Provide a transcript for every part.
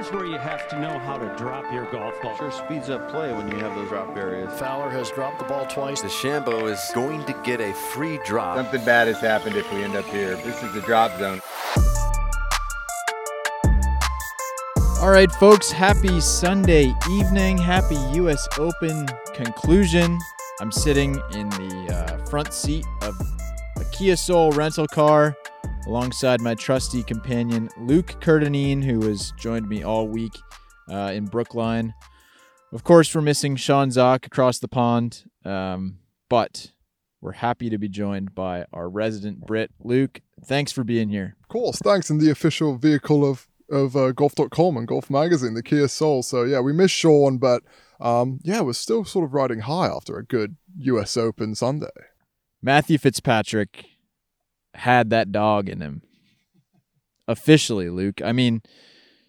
Here's where you have to know how to drop your golf ball. Sure speeds up play when you have those drop areas. Fowler has dropped the ball twice. DeChambeau is going to get a free drop. Something bad has happened if we end up here. This is the drop zone. All right, folks, happy Sunday evening. Happy U.S. Open conclusion. I'm sitting in the uh, front seat of a Kia Soul rental car alongside my trusty companion, Luke Kerr-Dineen, who has joined me all week uh, in Brookline. Of course, we're missing Sean Zak across the pond, um, but we're happy to be joined by our resident Brit. Luke, thanks for being here. Of course, thanks. And the official vehicle of of uh, golf.com and golf magazine, the Kia Soul. So yeah, we missed Sean, but um, yeah, we're still sort of riding high after a good US Open Sunday. Matthew Fitzpatrick had that dog in him. Officially, Luke. I mean,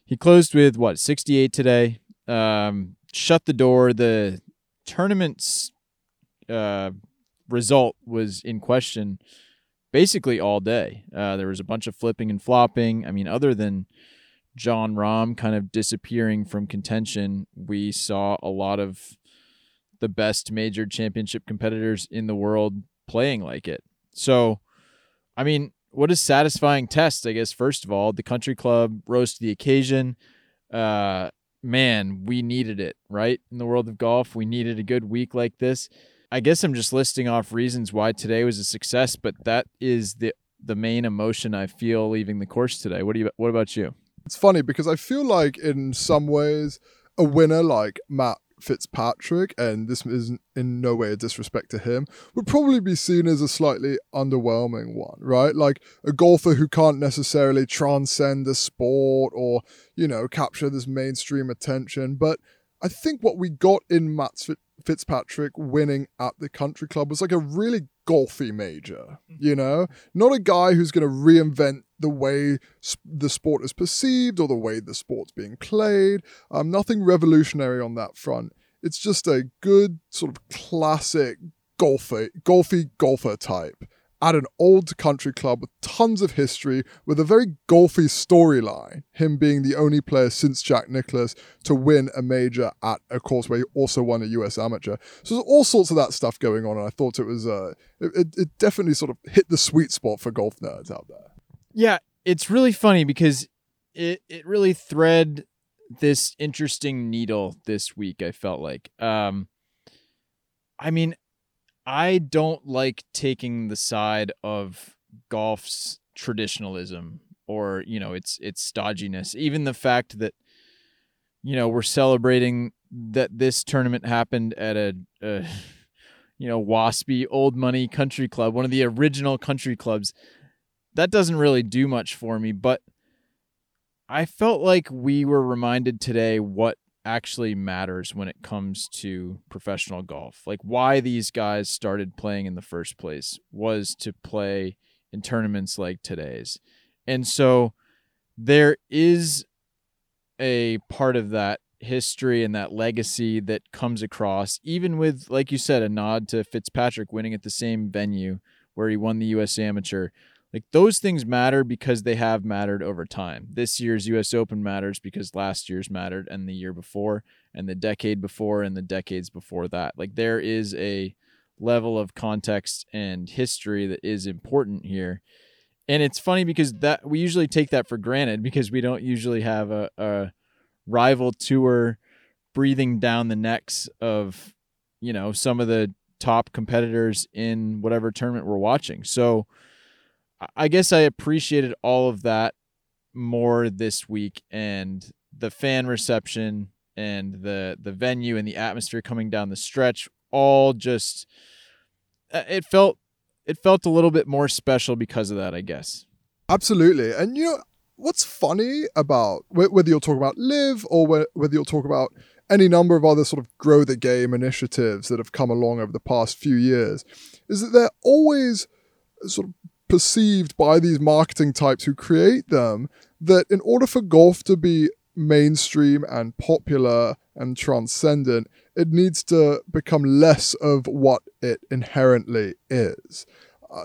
he closed with what, 68 today. Um, shut the door. The tournament's uh, result was in question basically all day. Uh, there was a bunch of flipping and flopping. I mean, other than Jon Rahm kind of disappearing from contention, we saw a lot of the best major championship competitors in the world playing like it. So, I mean, what a satisfying test, I guess, first of all. The country club rose to the occasion. Uh, man, we needed it, right? In the world of golf, we needed a good week like this. I guess I'm just listing off reasons why today was a success, but that is the the main emotion I feel leaving the course today. What do you what about you? It's funny because I feel like in some ways a winner like Matt Fitzpatrick, and this is in no way a disrespect to him, would probably be seen as a slightly underwhelming one, right? Like a golfer who can't necessarily transcend the sport or, you know, capture this mainstream attention. But I think what we got in Matt Fitzpatrick winning at the country club was like a really golfy major, you know? Not a guy who's going to reinvent the way the sport is perceived or the way the sport's being played. Um, nothing revolutionary on that front. It's just a good sort of classic golfer, golfy golfer type at an old country club with tons of history, with a very golfy storyline. Him being the only player since Jack Nicklaus to win a major at a course where he also won a US amateur. So there's all sorts of that stuff going on, and I thought it was uh, it, it definitely sort of hit the sweet spot for golf nerds out there. Yeah, it's really funny because it it really thread this interesting needle this week. I felt like, um, I mean, I don't like taking the side of golf's traditionalism or you know its its stodginess. Even the fact that you know we're celebrating that this tournament happened at a, a you know waspy old money country club, one of the original country clubs. That doesn't really do much for me, but I felt like we were reminded today what actually matters when it comes to professional golf. Like why these guys started playing in the first place was to play in tournaments like today's. And so there is a part of that history and that legacy that comes across even with like you said a nod to Fitzpatrick winning at the same venue where he won the US amateur like those things matter because they have mattered over time. This year's US Open matters because last year's mattered and the year before and the decade before and the decades before that. Like there is a level of context and history that is important here. And it's funny because that we usually take that for granted because we don't usually have a, a rival tour breathing down the necks of, you know, some of the top competitors in whatever tournament we're watching. So I guess I appreciated all of that more this week and the fan reception and the the venue and the atmosphere coming down the stretch all just uh, it felt it felt a little bit more special because of that, I guess. Absolutely. And you know what's funny about whether you'll talk about LIV or whether you'll talk about any number of other sort of grow the game initiatives that have come along over the past few years is that they're always sort of perceived by these marketing types who create them that in order for golf to be mainstream and popular and transcendent, it needs to become less of what it inherently is. Uh,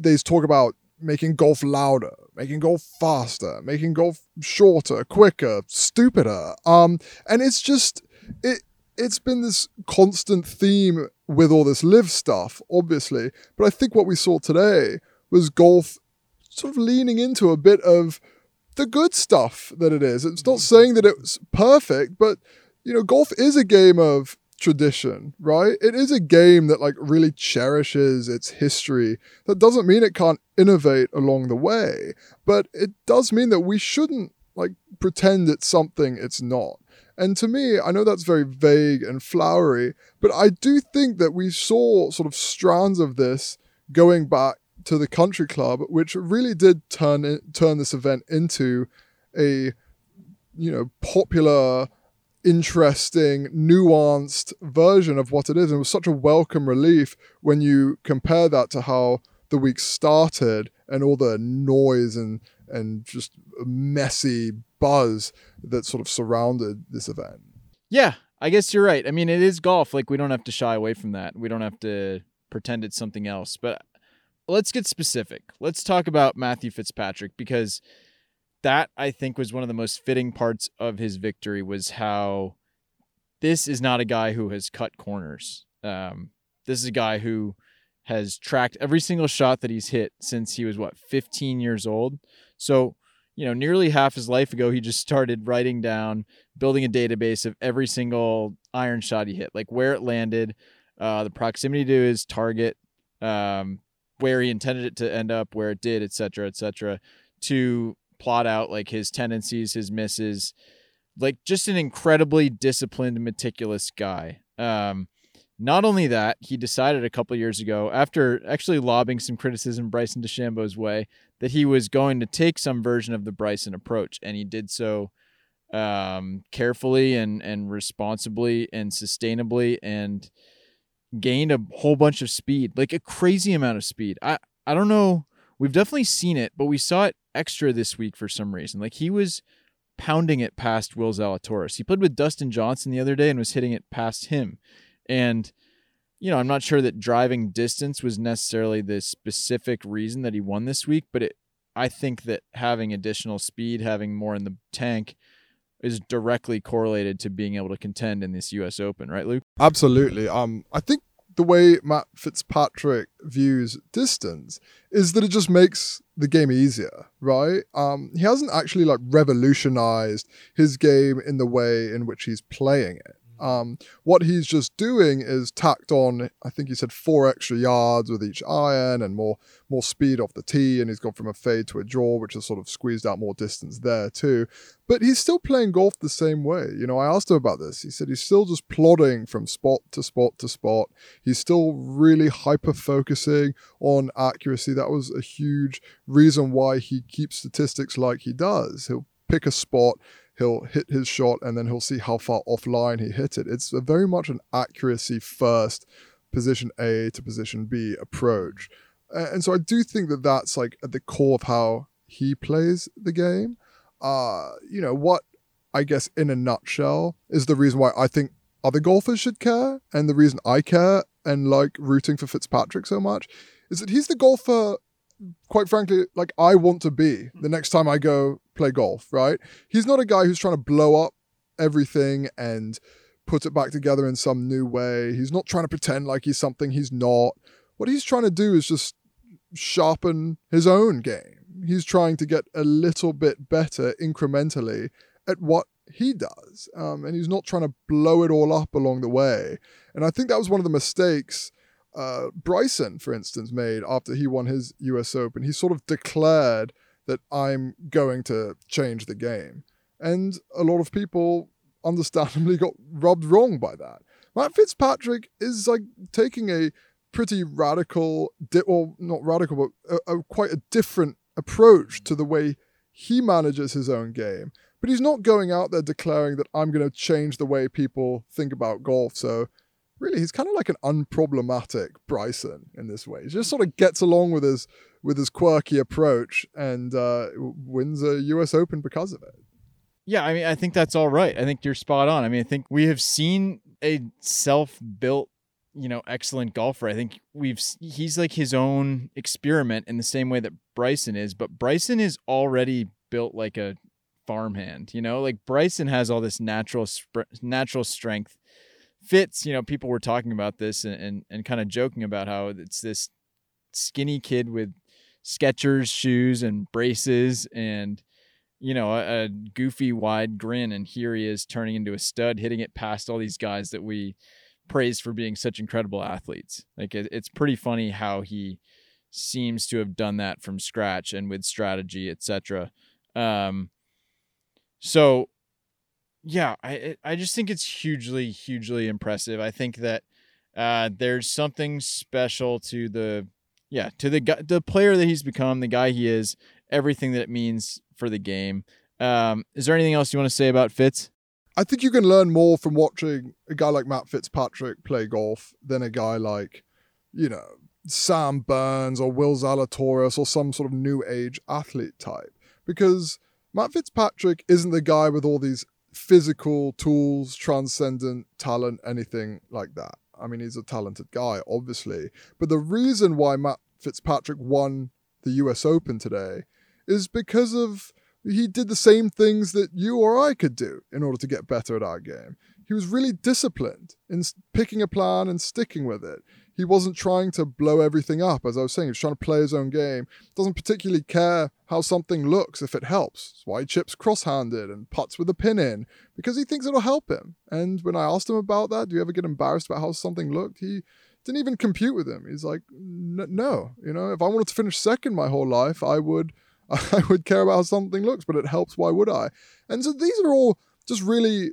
they talk about making golf louder, making golf faster, making golf shorter, quicker, stupider. Um, and it's just it it's been this constant theme with all this LIV stuff, obviously. But I think what we saw today was golf sort of leaning into a bit of the good stuff that it is. It's not mm. saying that it's perfect, but you know, golf is a game of tradition, right? It is a game that like really cherishes its history. That doesn't mean it can't innovate along the way, but it does mean that we shouldn't like pretend it's something it's not. And to me, I know that's very vague and flowery, but I do think that we saw sort of strands of this going back to the country club, which really did turn it, turn this event into a you know popular, interesting, nuanced version of what it is. And it was such a welcome relief when you compare that to how the week started and all the noise and and just messy buzz that sort of surrounded this event. Yeah, I guess you're right. I mean, it is golf. Like we don't have to shy away from that. We don't have to pretend it's something else. But let's get specific. Let's talk about Matthew Fitzpatrick because that I think was one of the most fitting parts of his victory was how this is not a guy who has cut corners. Um, this is a guy who has tracked every single shot that he's hit since he was what 15 years old. So, you know, nearly half his life ago, he just started writing down, building a database of every single iron shot he hit, like where it landed, uh, the proximity to his target, um, where he intended it to end up, where it did, et cetera, et cetera, to plot out like his tendencies, his misses, like just an incredibly disciplined, meticulous guy. Um, not only that, he decided a couple years ago, after actually lobbing some criticism Bryson DeChambeau's way, that he was going to take some version of the Bryson approach, and he did so um, carefully and and responsibly and sustainably, and gained a whole bunch of speed, like a crazy amount of speed. I I don't know. We've definitely seen it, but we saw it extra this week for some reason. Like he was pounding it past Will Zalatoris. He played with Dustin Johnson the other day and was hitting it past him. And you know, I'm not sure that driving distance was necessarily the specific reason that he won this week, but it I think that having additional speed, having more in the tank is directly correlated to being able to contend in this US Open, right, Luke? Absolutely. Um, I think the way Matt Fitzpatrick views distance is that it just makes the game easier, right? Um, he hasn't actually like revolutionized his game in the way in which he's playing it. Um, what he's just doing is tacked on, I think he said four extra yards with each iron and more more speed off the tee, and he's gone from a fade to a draw, which has sort of squeezed out more distance there too. But he's still playing golf the same way. You know, I asked him about this. He said he's still just plodding from spot to spot to spot. He's still really hyper focusing on accuracy. That was a huge reason why he keeps statistics like he does. He'll pick a spot he'll hit his shot and then he'll see how far offline he hit it. It's very much an accuracy first, position A to position B approach. And so I do think that that's like at the core of how he plays the game. Uh, you know, what I guess in a nutshell is the reason why I think other golfers should care and the reason I care and like rooting for Fitzpatrick so much is that he's the golfer quite frankly, like I want to be the next time I go play golf, right? He's not a guy who's trying to blow up everything and put it back together in some new way. He's not trying to pretend like he's something he's not. What he's trying to do is just sharpen his own game. He's trying to get a little bit better incrementally at what he does. Um, and he's not trying to blow it all up along the way. And I think that was one of the mistakes uh, Bryson, for instance, made after he won his US Open. He sort of declared that I'm going to change the game. And a lot of people understandably got rubbed wrong by that. Matt Fitzpatrick is like taking a pretty radical, di- well, not radical, but a, a, quite a different approach to the way he manages his own game. But he's not going out there declaring that I'm going to change the way people think about golf. So really he's kind of like an unproblematic Bryson in this way. He just sort of gets along with his with his quirky approach and uh, wins a U.S. Open because of it. Yeah, I mean, I think that's all right. I think you're spot on. I mean, I think we have seen a self-built you know, excellent golfer. I think we've he's like his own experiment in the same way that Bryson is, but Bryson is already built like a farmhand, you know? Like Bryson has all this natural spr- natural strength. Fitz, you know, people were talking about this and and, and kind of joking about how it's this skinny kid with Skechers shoes and braces and you know a, a goofy wide grin and here he is turning into a stud hitting it past all these guys that we praise for being such incredible athletes. Like it, it's pretty funny how he seems to have done that from scratch and with strategy etc um so yeah i i just think it's hugely hugely impressive. I think that uh there's something special to the yeah to the guy the player that he's become the guy he is everything that it means for the game. Um is there anything else you want to say about fitz? I think you can learn more from watching a guy like Matt Fitzpatrick play golf than a guy like, you know, Sam Burns or Will Zalatoris or some sort of new age athlete type. Because Matt Fitzpatrick isn't the guy with all these physical tools, transcendent talent, anything like that. I mean, he's a talented guy, obviously. But the reason why Matt Fitzpatrick won the US Open today is because of he did the same things that you or I could do in order to get better at our game. He was really disciplined in picking a plan and sticking with it. He wasn't trying to blow everything up, as I was saying. He was trying to play his own game. Doesn't particularly care how something looks if it helps. That's why he chips cross-handed and putts with a pin in because he thinks it'll help him. And when I asked him about that, do you ever get embarrassed about how something looked? He didn't even compute with him. He's like, "N- no, you know, if I wanted to finish second my whole life, I would I would care about how something looks, but it helps. Why would I? And so these are all just really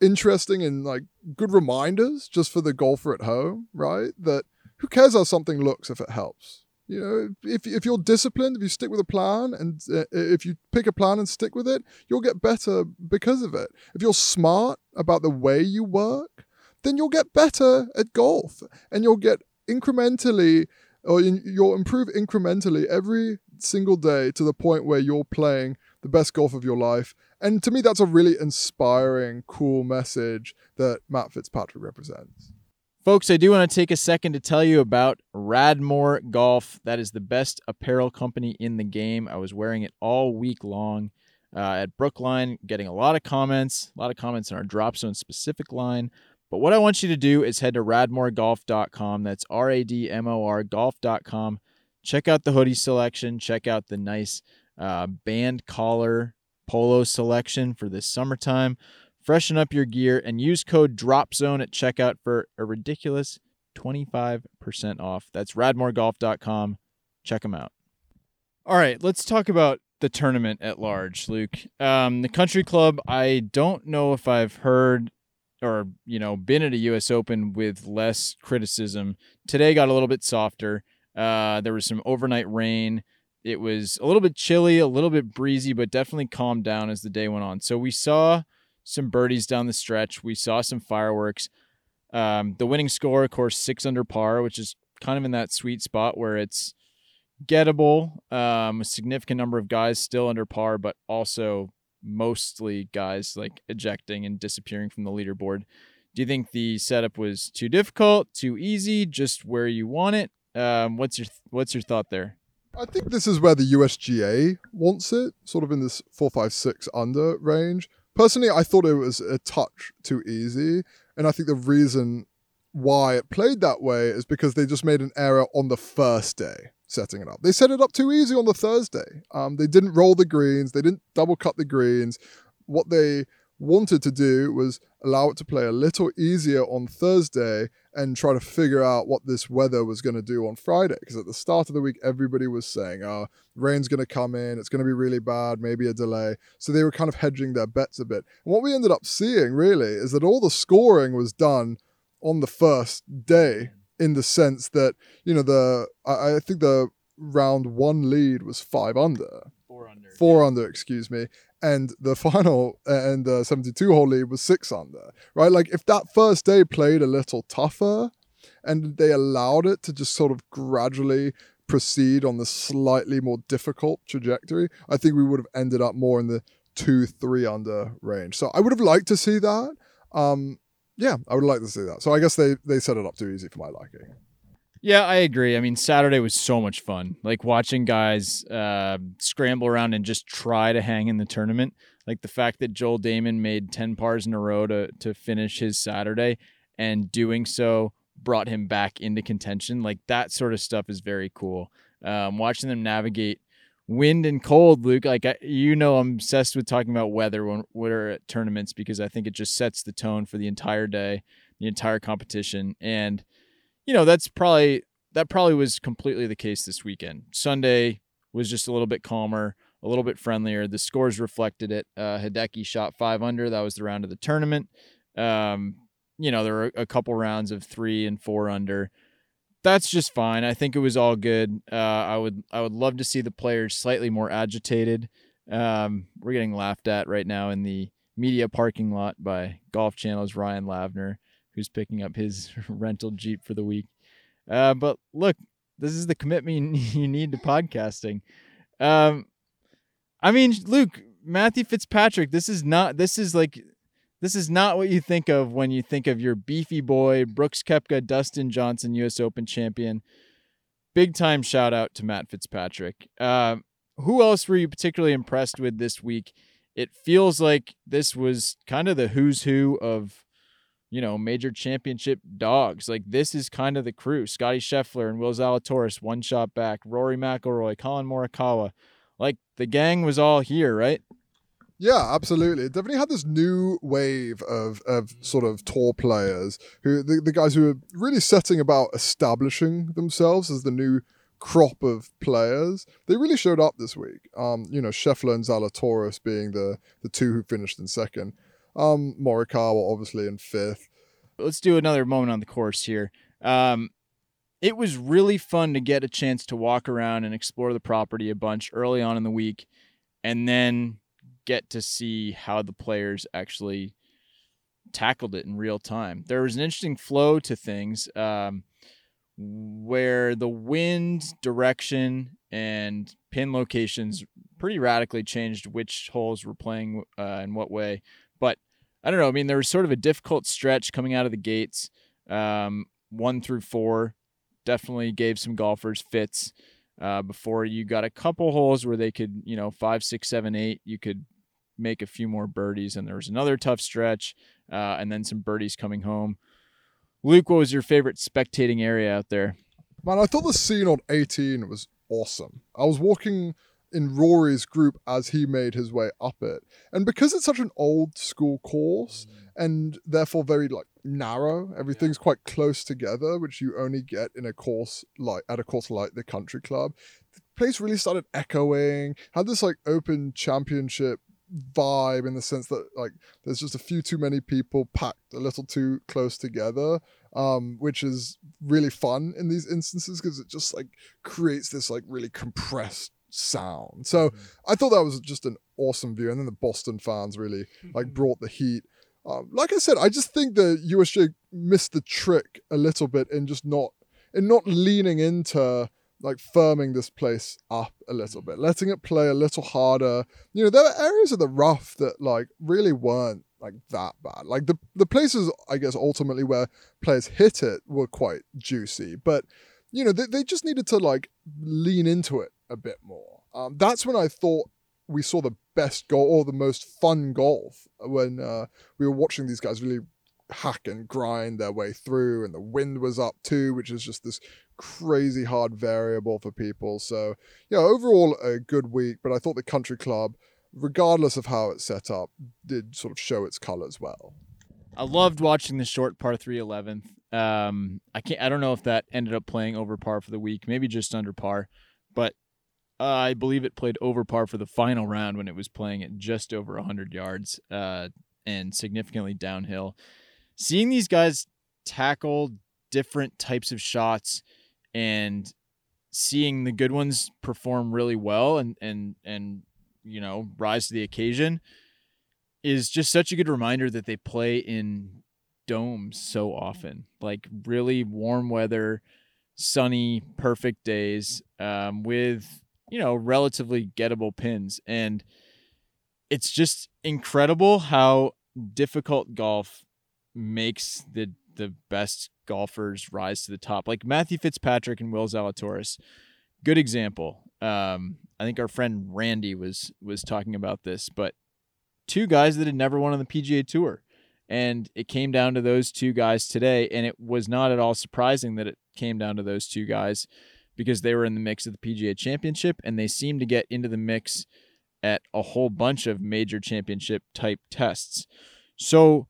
interesting and like good reminders just for the golfer at home, right? That who cares how something looks if it helps? You know, if, if you're disciplined, if you stick with a plan and uh, if you pick a plan and stick with it, you'll get better because of it. If you're smart about the way you work, then you'll get better at golf and you'll get incrementally or you'll improve incrementally every single day to the point where you're playing the best golf of your life. And to me, that's a really inspiring, cool message that Matt Fitzpatrick represents. Folks, I do want to take a second to tell you about Radmor Golf. That is the best apparel company in the game. I was wearing it all week long uh, at Brookline, getting a lot of comments, a lot of comments on our drop zone specific line. But what I want you to do is head to radmorgolf.com. That's R A D M O R golf.com. Check out the hoodie selection. Check out the nice uh, band collar polo selection for this summertime. Freshen up your gear and use code DROPZONE at checkout for a ridiculous 25% off. That's radmorgolf.com. Check them out. All right, let's talk about the tournament at large, Luke. Um, the country club, I don't know if I've heard or, you know, been at a US Open with less criticism. Today got a little bit softer. Uh, there was some overnight rain. It was a little bit chilly, a little bit breezy, but definitely calmed down as the day went on. So we saw some birdies down the stretch. We saw some fireworks. Um, the winning score, of course, six under par, which is kind of in that sweet spot where it's gettable. Um, a significant number of guys still under par, but also mostly guys like ejecting and disappearing from the leaderboard. Do you think the setup was too difficult, too easy, just where you want it? Um, what's your what's your thought there? I think this is where the USGA wants it, sort of in this four, five, six under range. Personally, I thought it was a touch too easy, and I think the reason why it played that way is because they just made an error on the first day setting it up. They set it up too easy on the Thursday. Um, they didn't roll the greens, they didn't double cut the greens. What they wanted to do was allow it to play a little easier on Thursday and try to figure out what this weather was going to do on Friday. Because at the start of the week, everybody was saying, oh, rain's going to come in, it's going to be really bad, maybe a delay. So they were kind of hedging their bets a bit. And what we ended up seeing really is that all the scoring was done on the first day in the sense that, you know, the I, I think the round one lead was five under Four under. four under, excuse me, and the final and the 72 hole lead was six under, right? Like if that first day played a little tougher and they allowed it to just sort of gradually proceed on the slightly more difficult trajectory, I think we would have ended up more in the two, three under range. So I would have liked to see that. Um, yeah, I would like to see that. So I guess they they set it up too easy for my liking. Yeah, I agree. I mean, Saturday was so much fun. Like watching guys uh, scramble around and just try to hang in the tournament. Like the fact that Joel Dahmen made 10 pars in a row to, to finish his Saturday and doing so brought him back into contention. Like that sort of stuff is very cool. Um, watching them navigate wind and cold, Luke. Like I, you know, I'm obsessed with talking about weather when we're at tournaments because I think it just sets the tone for the entire day, the entire competition, and you know that's probably that probably was completely the case this weekend. Sunday was just a little bit calmer, a little bit friendlier. The scores reflected it. Uh, Hideki shot five under. That was the round of the tournament. Um, you know, there were a couple rounds of three and four under. That's just fine. I think it was all good. Uh, I would I would love to see the players slightly more agitated. Um, we're getting laughed at right now in the media parking lot by Golf Channel's Ryan Lavner, who's picking up his rental Jeep for the week. Uh, but look, this is the commitment you need to podcasting. Um, I mean, Luke, Matthew Fitzpatrick, this is not, this is like, this is not what you think of when you think of your beefy boy, Brooks Koepka, Dustin Johnson, U.S. Open champion. Big time shout out to Matt Fitzpatrick. Uh, who else were you particularly impressed with this week? It feels like this was kind of the who's who of you know, major championship dogs. Like this is kind of the crew. Scottie Scheffler and Will Zalatoris, one shot back. Rory McIlroy, Collin Morikawa. Like the gang was all here, right? Yeah, absolutely. It definitely had this new wave of of sort of tour players who the, the guys who are really setting about establishing themselves as the new crop of players. They really showed up this week. Um, you know, Scheffler and Zalatoris being the the two who finished in second. Um, Morikawa obviously in fifth. Let's do another moment on the course here. Um, it was really fun to get a chance to walk around and explore the property a bunch early on in the week, and then get to see how the players actually tackled it in real time. There was an interesting flow to things um, where the wind direction and pin locations pretty radically changed which holes were playing uh, in what way. But I don't know. I mean, there was sort of a difficult stretch coming out of the gates, um, one through four. Definitely gave some golfers fits uh, before you got a couple holes where they could, you know, five, six, seven, eight. You could make a few more birdies, and there was another tough stretch, uh, and then some birdies coming home. Luke, what was your favorite spectating area out there? Man, I thought the scene on 18 was awesome. I was walking in Rory's group as he made his way up it. And because it's such an old school course mm. and therefore very like narrow, everything's yeah. quite close together, which you only get in a course like at a course like the country club. The place really started echoing, had this like open championship vibe in the sense that like there's just a few too many people packed a little too close together um which is really fun in these instances because it just like creates this like really compressed sound. So mm-hmm. I thought that was just an awesome view. And then the Boston fans really like mm-hmm. brought the heat. Um, like I said, I just think the USGA missed the trick a little bit in just not in not leaning into like firming this place up a little bit, letting it play a little harder. You know, there were areas of the rough that like really weren't like that bad. Like the the places I guess ultimately where players hit it were quite juicy, but you know, they, they just needed to like lean into it a bit more. Um, that's when I thought we saw the best goal or the most fun golf when uh, we were watching these guys really hack and grind their way through, and the wind was up too, which is just this crazy hard variable for people. So, yeah, overall a good week, but I thought the country club, regardless of how it's set up, did sort of show its colors well. I loved watching the short par three eleventh. Um, I can't. I don't know if that ended up playing over par for the week, maybe just under par, but uh, I believe it played over par for the final round when it was playing at just over 100 yards uh, and significantly downhill. Seeing these guys tackle different types of shots and seeing the good ones perform really well and and and you know rise to the occasion is just such a good reminder that they play in domes so often like really warm weather sunny perfect days um, with you know, relatively gettable pins. And it's just incredible how difficult golf makes the the best golfers rise to the top. Like Matthew Fitzpatrick and Will Zalatoris, good example. Um, I think our friend Randy was was talking about this, but two guys that had never won on the PGA Tour, and it came down to those two guys today, and it was not at all surprising that it came down to those two guys because they were in the mix of the PGA Championship, and they seemed to get into the mix at a whole bunch of major championship type tests. So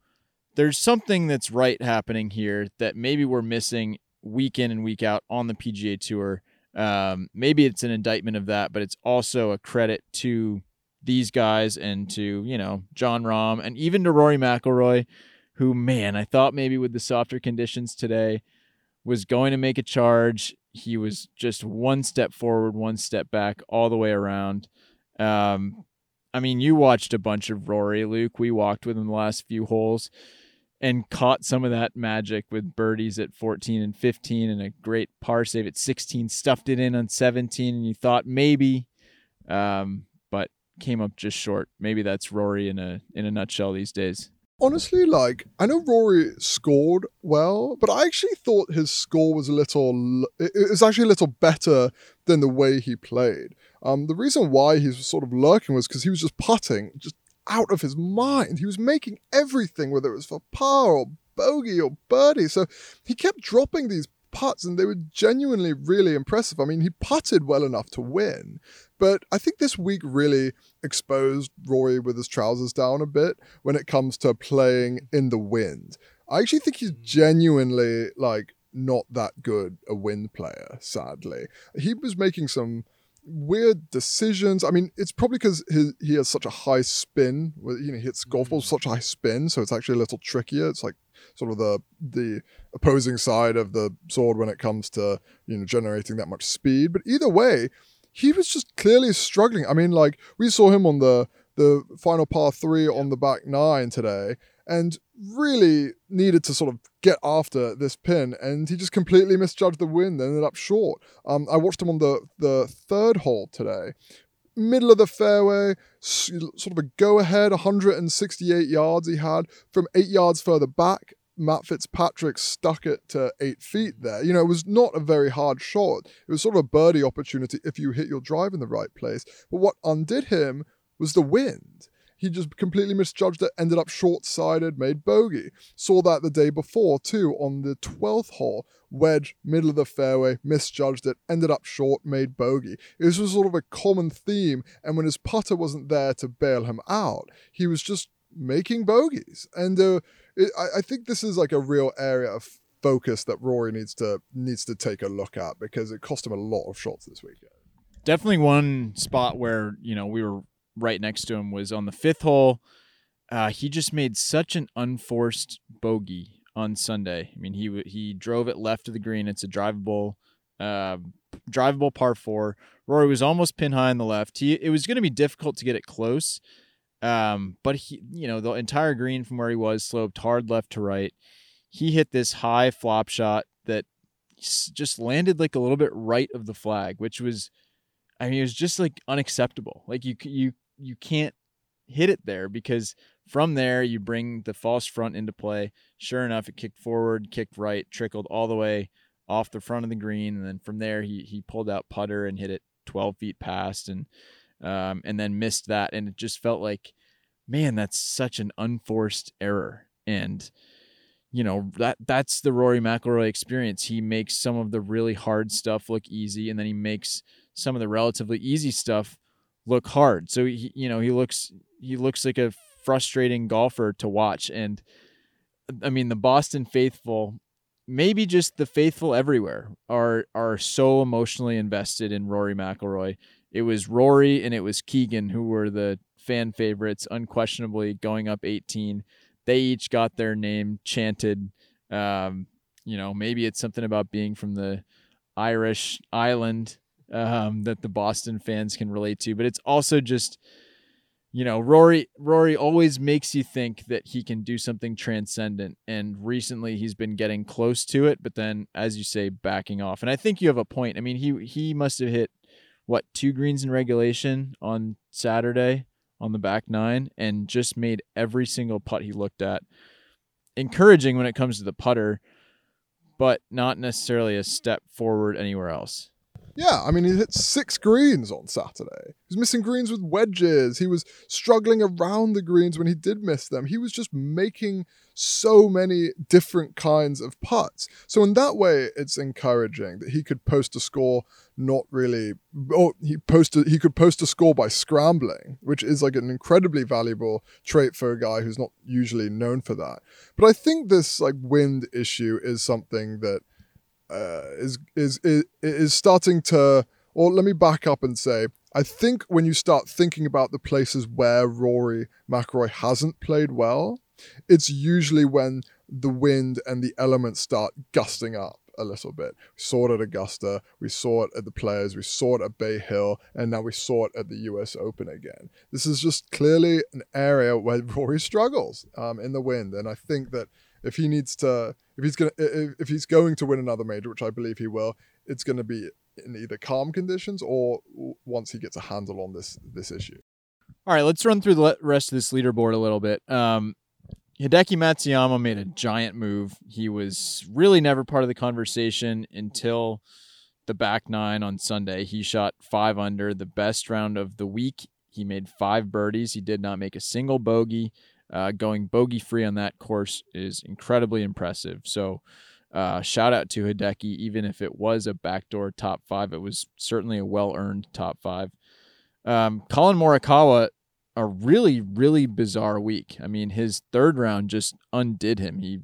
there's something that's right happening here that maybe we're missing week in and week out on the PGA Tour. Um, maybe it's an indictment of that, but it's also a credit to these guys and to you know Jon Rahm and even to Rory McIlroy, who man I thought maybe with the softer conditions today was going to make a charge. He was just one step forward, one step back, all the way around. Um, I mean, you watched a bunch of Rory, Luke. We walked with him the last few holes and caught some of that magic with birdies at 14 and 15 and a great par save at 16, stuffed it in on 17, and you thought maybe, um, but came up just short. Maybe that's Rory in a in a nutshell these days. Honestly, like I know Rory scored well, but I actually thought his score was a little. It was actually a little better than the way he played. Um, the reason why he was sort of lurking was because he was just putting just out of his mind. He was making everything, whether it was for par or bogey or birdie. So he kept dropping these putts, and they were genuinely really impressive. I mean, he putted well enough to win, but I think this week really exposed Rory with his trousers down a bit when it comes to playing in the wind. I actually think he's hmm. genuinely like not that good a wind player, sadly. He was making some weird decisions. I mean, it's probably because he has such a high spin. You know, he hits golf balls mm. such a high spin, so it's actually a little trickier. It's like sort of the the opposing side of the sword when it comes to you know generating that much speed. But either way, he was just clearly struggling. I mean, like we saw him on the the final par three on the back nine today, and really needed to sort of get after this pin, and he just completely misjudged the wind and ended up short. Um, I watched him on the the third hole today, middle of the fairway, sort of a go ahead, 168 yards he had from eight yards further back. Matt Fitzpatrick stuck it to eight feet there. You know, it was not a very hard shot. It was sort of a birdie opportunity if you hit your drive in the right place. But what undid him was the wind. He just completely misjudged it, ended up short sided, made bogey. Saw that the day before, too, on the 12th hole. Wedge, middle of the fairway, misjudged it, ended up short, made bogey. This was sort of a common theme, and when his putter wasn't there to bail him out, he was just making bogeys. And uh, it, I, I think this is like a real area of focus that Rory needs to needs to take a look at because it cost him a lot of shots this weekend. Definitely one spot where you know we were right next to him was on the fifth hole. Uh, he just made such an unforced bogey on Sunday. I mean, he he drove it left of the green. It's a drivable, uh, drivable par four. Rory was almost pin high on the left. He it was going to be difficult to get it close, um, but he you know the entire green from where he was sloped hard left to right. He hit this high flop shot that just landed like a little bit right of the flag, which was, I mean, it was just like unacceptable. Like you you you can't hit it there because from there you bring the false front into play. Sure enough, it kicked forward, kicked right, trickled all the way off the front of the green, and then from there he he pulled out putter and hit it 12 feet past, and um, and then missed that, and it just felt like, man, that's such an unforced error, and you know that that's the Rory McIlroy experience. He makes some of the really hard stuff look easy, and then he makes some of the relatively easy stuff look hard. So he, you know, he looks he looks like a frustrating golfer to watch. And I mean, the Boston faithful, maybe just the faithful everywhere, are are so emotionally invested in Rory McIlroy. It was Rory and it was Keegan who were the fan favorites, unquestionably going up 18. They each got their name chanted. Um, you know, maybe it's something about being from the Irish island um, that the Boston fans can relate to. But it's also just, you know, Rory Rory always makes you think that he can do something transcendent. And recently he's been getting close to it, but then as you say, backing off. And I think you have a point. I mean, he he must have hit what two greens in regulation on Saturday on the back nine and just made every single putt he looked at encouraging when it comes to the putter, but not necessarily a step forward anywhere else. Yeah, I mean, he hit six greens on Saturday. He was missing greens with wedges. He was struggling around the greens when he did miss them. He was just making so many different kinds of putts. So, in that way, it's encouraging that he could post a score not really, oh, he posted, he could post a score by scrambling, which is like an incredibly valuable trait for a guy who's not usually known for that. But I think this like wind issue is something that uh, is, is is is starting to. Or let me back up and say, I think when you start thinking about the places where Rory McIlroy hasn't played well, it's usually when the wind and the elements start gusting up a little bit. We saw it at Augusta, we saw it at the Players, we saw it at Bay Hill, and now we saw it at the U.S. Open again. This is just clearly an area where Rory struggles um, in the wind, and I think that if he needs to, if he's gonna, if, if he's going to win another major, which I believe he will, it's going to be in either calm conditions or once he gets a handle on this this issue. All right, let's run through the rest of this leaderboard a little bit. Um, Hideki Matsuyama made a giant move. He was really never part of the conversation until the back nine on Sunday. He shot five under, the best round of the week. He made five birdies. He did not make a single bogey. Uh, going bogey free on that course is incredibly impressive. So, uh, shout out to Hideki. Even if it was a backdoor top five, it was certainly a well earned top five. Um, Collin Morikawa, a really, really bizarre week. I mean, his third round just undid him. He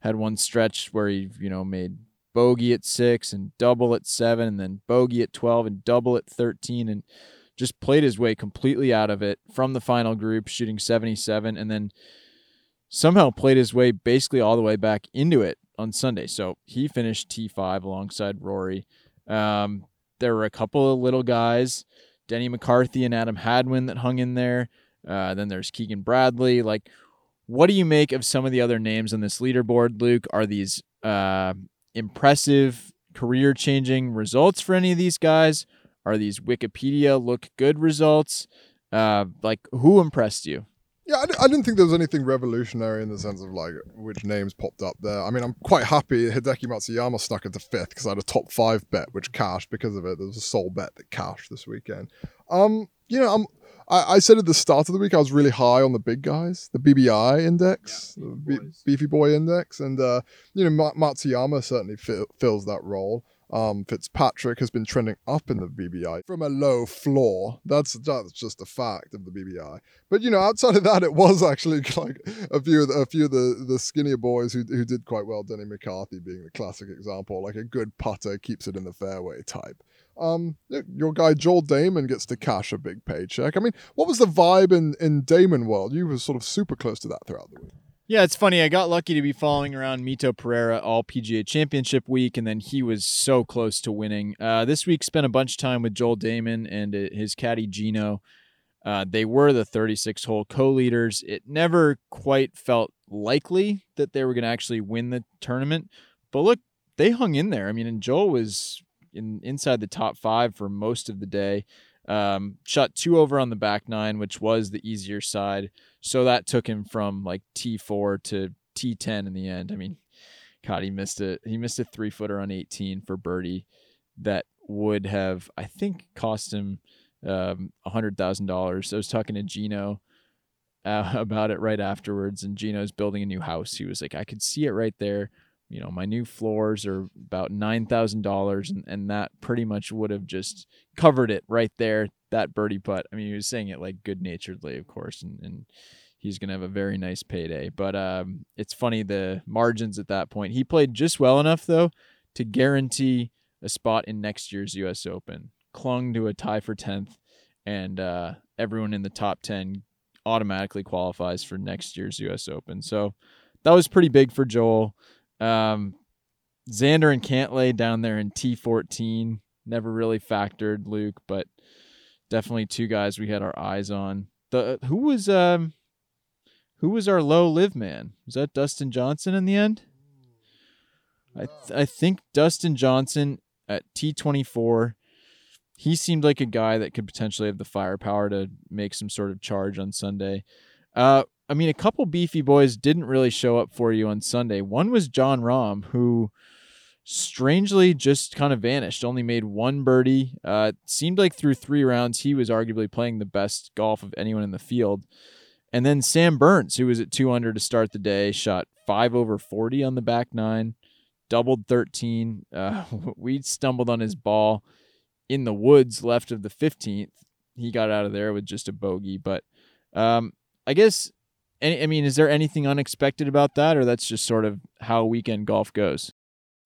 had one stretch where he, you know, made bogey at six and double at seven, and then bogey at 12 and double at 13. And just played his way completely out of it from the final group, shooting 77, and then somehow played his way basically all the way back into it on Sunday. So he finished T5 alongside Rory. Um, there were a couple of little guys, Denny McCarthy and Adam Hadwin, that hung in there. Uh, then there's Keegan Bradley. Like, what do you make of some of the other names on this leaderboard, Luke? Are these uh, impressive, career changing results for any of these guys? Are these Wikipedia look good results? Uh, like who impressed you? Yeah, I d- I didn't think there was anything revolutionary in the sense of like which names popped up there. I mean, I'm quite happy Hideki Matsuyama snuck into fifth because I had a top five bet which cashed because of it. There was a sole bet that cashed this weekend. Um, you know, I'm. I, I said at the start of the week I was really high on the big guys, the BBI index, Yeah, the B- beefy boy index, and uh, you know Ma- Matsuyama certainly fi- fills that role. Um, Fitzpatrick has been trending up in the BBI from a low floor. That's that's just a fact of the BBI. But you know, outside of that, it was actually like a few of the, a few of the, the skinnier boys who who did quite well. Denny McCarthy being the classic example, like a good putter keeps it in the fairway type. Um, your guy Joel Dahmen gets to cash a big paycheck. I mean, what was the vibe in in Dahmen world? You were sort of super close to that throughout the week. Yeah, it's funny. I got lucky to be following around Mito Pereira all PGA Championship week, and then he was so close to winning. Uh, this week, spent a bunch of time with Joel Dahmen and uh, his caddy Geno. Uh, they were the 36 hole co leaders. It never quite felt likely that they were going to actually win the tournament, but look, they hung in there. I mean, and Joel was in inside the top five for most of the day. Um, shot two over on the back nine, which was the easier side. So that took him from like T4 to T10 in the end. I mean, God, he missed it. He missed a three footer on 18 for birdie that would have, I think, cost him um, $100,000. I was talking to Geno uh, about it right afterwards, and Geno's building a new house. He was like, I could see it right there. You know, my new floors are about $9,000, and, and that pretty much would have just covered it right there, that birdie putt. I mean, he was saying it like good naturedly, of course, and, and he's to have a very nice payday. But um, it's funny the margins at that point. He played just well enough, though, to guarantee a spot in next year's U.S. Open. Clung to a tie for 10th, and uh, everyone in the top 10 automatically qualifies for next year's U.S. Open. So that was pretty big for Joel. Um, Xander and Cantlay down there in T14 never really factored Luke, but definitely two guys we had our eyes on. The who was um who was our low LIV man? Was that Dustin Johnson in the end? I th- I think Dustin Johnson at T24 he seemed like a guy that could potentially have the firepower to make some sort of charge on Sunday. Uh I mean, a couple beefy boys didn't really show up for you on Sunday. One was Jon Rahm, who strangely just kind of vanished. Only made one birdie. Uh, seemed like through three rounds, he was arguably playing the best golf of anyone in the field. And then Sam Burns, who was at two under to start the day, shot five over 40 on the back nine, doubled 13. Uh, we stumbled on his ball in the woods left of the 15th. He got out of there with just a bogey. But um, I guess, any, I mean, is there anything unexpected about that, or that's just sort of how weekend golf goes?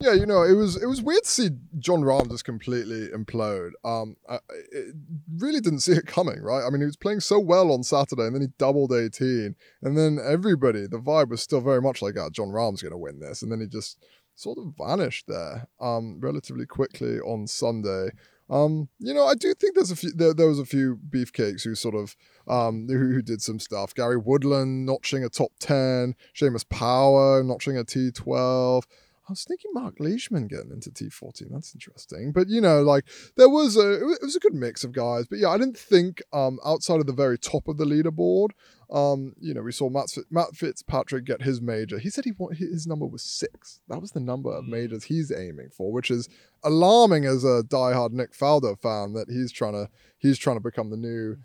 Yeah, you know, it was it was weird to see Jon Rahm just completely implode. Um, I, it really didn't see it coming, right? I mean, he was playing so well on Saturday, and then he doubled eighteen, and then everybody, the vibe was still very much like, "Ah, oh, Jon Rahm's going to win this," and then he just sort of vanished there, um, relatively quickly on Sunday. Um, you know, I do think there's a few. There, there was a few beefcakes who sort of um who, who did some stuff. Gary Woodland notching a top ten, Seamus Power notching a T twelve. I was thinking Marc Leishman getting into T14. That's interesting. But, you know, like there was a, it was a good mix of guys. But yeah, I didn't think um, outside of the very top of the leaderboard, um, you know, we saw Matt, Matt Fitzpatrick get his major. He said he want, his number was six. That was the number of majors he's aiming for, which is alarming as a diehard Nick Faldo fan that he's trying to, he's trying to become the new,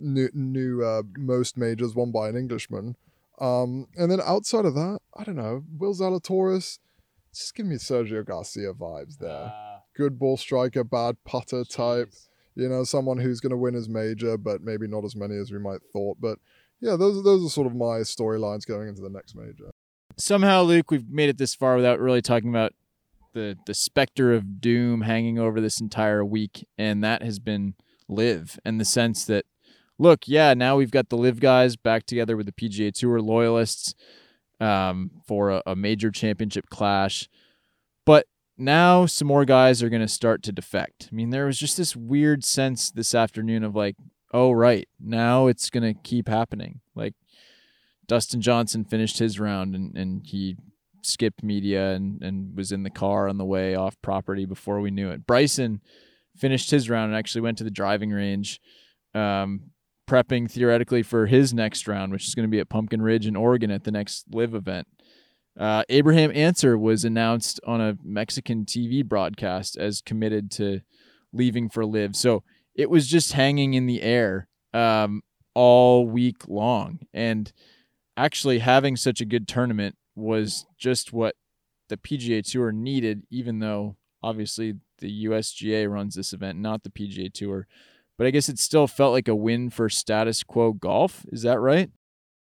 new, new uh, most majors won by an Englishman. Um, and then outside of that, I don't know, Will Zalatoris, just give me Sergio Garcia vibes there. Uh, Good ball striker, bad putter geez. type. You know, someone who's going to win his major, but maybe not as many as we might thought. But yeah, those those are sort of my storylines going into the next major. Somehow, Luke, we've made it this far without really talking about the the specter of doom hanging over this entire week, and that has been LIV in the sense that look, yeah, now we've got the LIV guys back together with the PGA Tour loyalists um, for a, a major championship clash. But now some more guys are going to start to defect. I mean, there was just this weird sense this afternoon of like, oh, right, now it's going to keep happening. Like, Dustin Johnson finished his round and, and he skipped media and, and was in the car on the way off property before we knew it. Bryson finished his round and actually went to the driving range. Um, prepping theoretically for his next round, which is going to be at Pumpkin Ridge in Oregon at the next LIV event. Uh, Abraham Ancer was announced on a Mexican TV broadcast as committed to leaving for LIV. So it was just hanging in the air um, all week long. And actually, having such a good tournament was just what the PGA Tour needed, even though obviously the USGA runs this event, not the PGA Tour but I guess it still felt like a win for status quo golf. Is that right?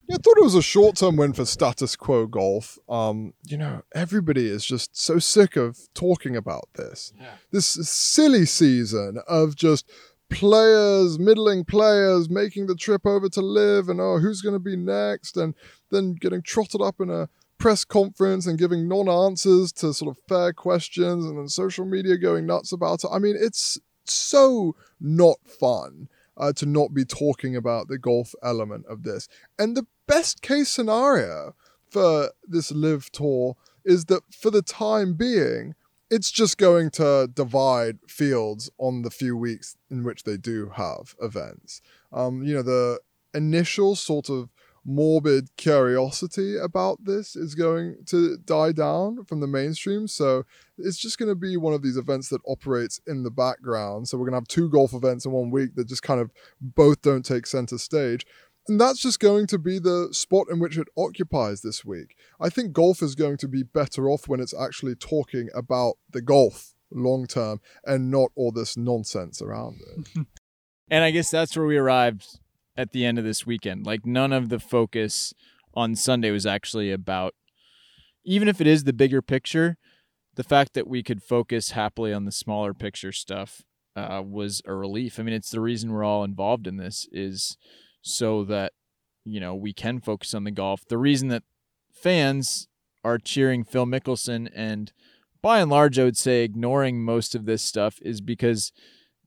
Yeah, I thought it was a short term win for status quo golf. Um, you know, everybody is just so sick of talking about this. Yeah. This silly season of just players, middling players, making the trip over to LIV and oh, who's going to be next? And then getting trotted up in a press conference and giving non answers to sort of fair questions and then social media going nuts about it. I mean, it's so not fun uh, to not be talking about the golf element of this. And the best case scenario for this LIV tour is that for the time being, it's just going to divide fields on the few weeks in which they do have events. Um, you know, the initial sort of morbid curiosity about this is going to die down from the mainstream. So it's just going to be one of these events that operates in the background. So we're going to have two golf events in one week that just kind of both don't take center stage. And that's just going to be the spot in which it occupies this week. I think golf is going to be better off when it's actually talking about the golf long term and not all this nonsense around it. and I guess that's where we arrived at the end of this weekend. Like none of the focus on Sunday was actually about even if it is the bigger picture, the fact that we could focus happily on the smaller picture stuff uh, was a relief. I mean, it's the reason we're all involved in this is so that you know we can focus on the golf. The reason that fans are cheering Phil Mickelson and by and large, I would say ignoring most of this stuff is because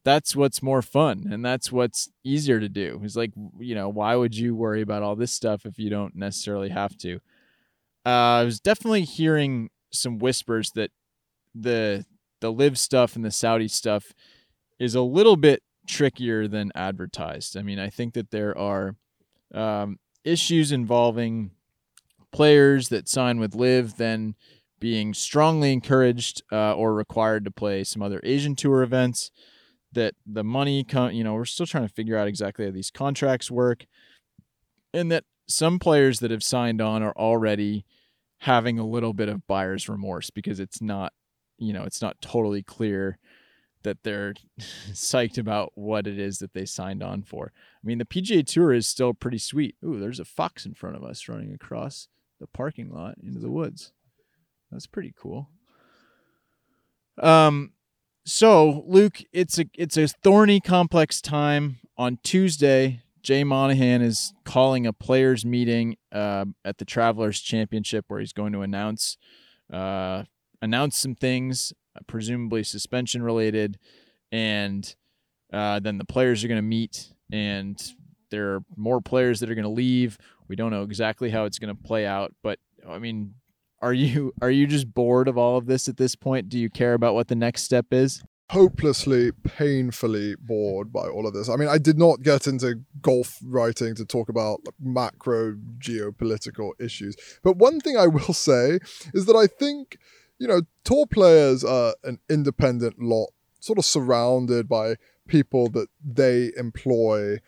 that's what's more fun and that's what's easier to do. It's like, you know, why would you worry about all this stuff if you don't necessarily have to? Uh, I was definitely hearing some whispers that the the LIV stuff and the Saudi stuff is a little bit trickier than advertised. I mean, I think that there are um, issues involving players that sign with LIV then being strongly encouraged uh, or required to play some other Asian Tour events. That the money, con- you know, we're still trying to figure out exactly how these contracts work, and that some players that have signed on are already having a little bit of buyer's remorse because it's not, you know, it's not totally clear that they're psyched about what it is that they signed on for. I mean, the PGA Tour is still pretty sweet. Ooh, there's a fox in front of us running across the parking lot into the woods. That's pretty cool. Um, so Luke, it's a it's a thorny, complex time. On Tuesday, Jay Monahan is calling a players' meeting uh, at the Travelers Championship where he's going to announce uh, announce some things, presumably suspension related, and uh, then the players are going to meet, and there are more players that are going to leave. We don't know exactly how it's going to play out, but I mean, are you are you just bored of all of this at this point? Do you care about what the next step is? hopelessly, painfully bored by all of this. I mean, I did not get into golf writing to talk about macro geopolitical issues. But one thing I will say is that I think, you know, tour players are an independent lot, sort of surrounded by people that they employ.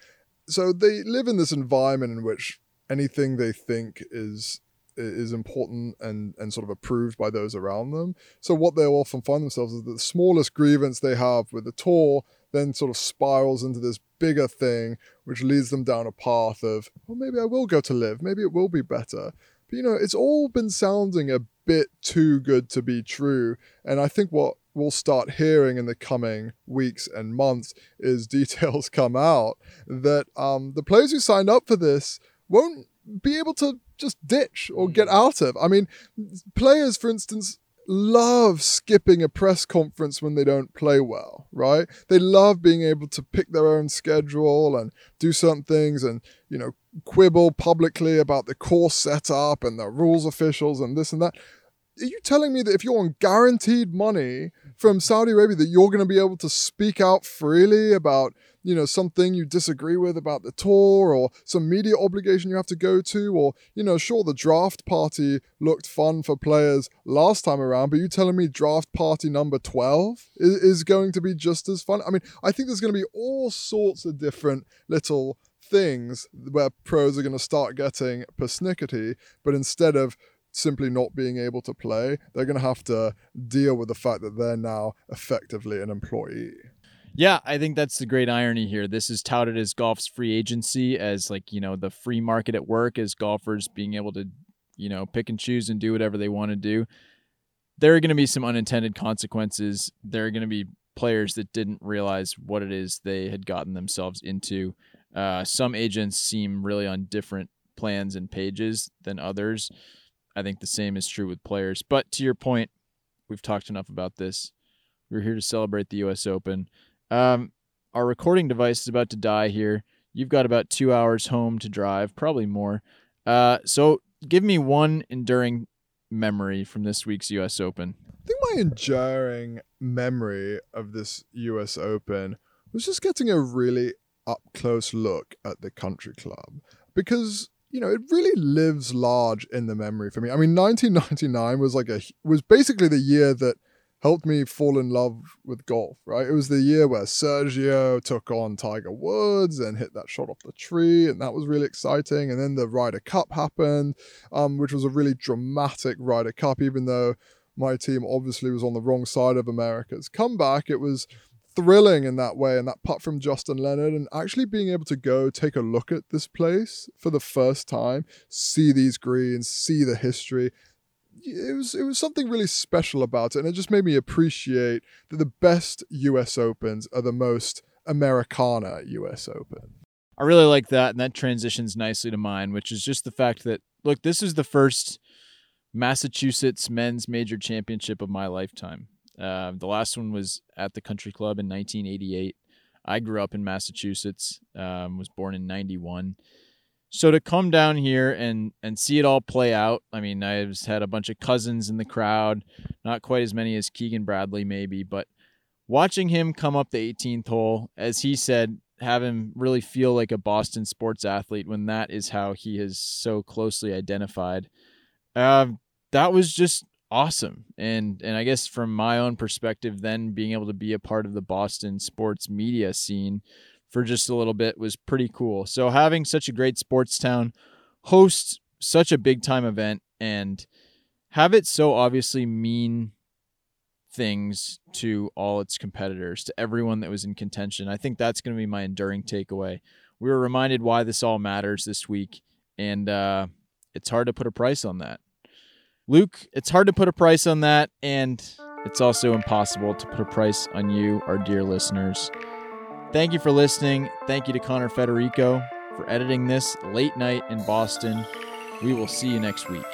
So they live in this environment in which anything they think is is important and and sort of approved by those around them. So what they'll often find themselves is that the smallest grievance they have with the tour then sort of spirals into this bigger thing, which leads them down a path of, well, maybe I will go to LIV, maybe it will be better. But you know, it's all been sounding a bit too good to be true. And I think what we'll start hearing in the coming weeks and months is details come out that um, the players who signed up for this won't be able to just ditch or get mm. out of. I mean, players, for instance, love skipping a press conference when they don't play well, right? They love being able to pick their own schedule and do certain things and, you know, quibble publicly about the course setup and the rules officials and this and that. Are you telling me that if you're on guaranteed money from Saudi Arabia that you're going to be able to speak out freely about you know something you disagree with about the tour or some media obligation you have to go to or you know sure the draft party looked fun for players last time around but you telling me draft party number 12 is, is going to be just as fun? I mean i think there's going to be all sorts of different little things where pros are going to start getting persnickety but instead of simply not being able to play they're going to have to deal with the fact that they're now effectively an employee yeah, I think that's the great irony here. This is touted as golf's free agency, as like, you know, the free market at work, as golfers being able to, you know, pick and choose and do whatever they want to do. There are going to be some unintended consequences. There are going to be players that didn't realize what it is they had gotten themselves into. Uh, some agents seem really on different plans and pages than others. I think the same is true with players. But to your point, we've talked enough about this. We're here to celebrate the U.S. Open. Um, our recording device is about to die here. You've got about two hours home to drive, probably more. Uh, so give me one enduring memory from this week's U.S. Open. I think my enduring memory of this U.S. Open was just getting a really up close look at the country club because you know it really lives large in the memory for me. I mean, 1999 was like a was basically the year that helped me fall in love with golf, right? It was the year where Sergio took on Tiger Woods and hit that shot off the tree, and that was really exciting. And then the Ryder Cup happened, um, which was a really dramatic Ryder Cup, even though my team obviously was on the wrong side of America's comeback. It was thrilling in that way, and that putt from Justin Leonard, and actually being able to go take a look at this place for the first time, see these greens, see the history, it was it was something really special about it, and it just made me appreciate that the best U.S. Opens are the most Americana U.S. Open. I really like that, and that transitions nicely to mine, which is just the fact that look, this is the first Massachusetts men's major championship of my lifetime. Uh, the last one was at the Country Club in 1988. I grew up in Massachusetts, um, was born in 91. So to come down here and and see it all play out, I mean, I've had a bunch of cousins in the crowd, not quite as many as Keegan Bradley maybe, but watching him come up the 18th hole, as he said, have him really feel like a Boston sports athlete when that is how he is so closely identified. Uh, that was just awesome. And and I guess from my own perspective, then being able to be a part of the Boston sports media scene for just a little bit was pretty cool. So having such a great sports town host such a big time event and have it so obviously mean things to all its competitors, to everyone that was in contention. I think that's going to be my enduring takeaway. We were reminded why this all matters this week, and uh, it's hard to put a price on that. Luke, it's hard to put a price on that, and it's also impossible to put a price on you, our dear listeners. Thank you for listening. Thank you to Connor Federico for editing this late night in Boston. We will see you next week.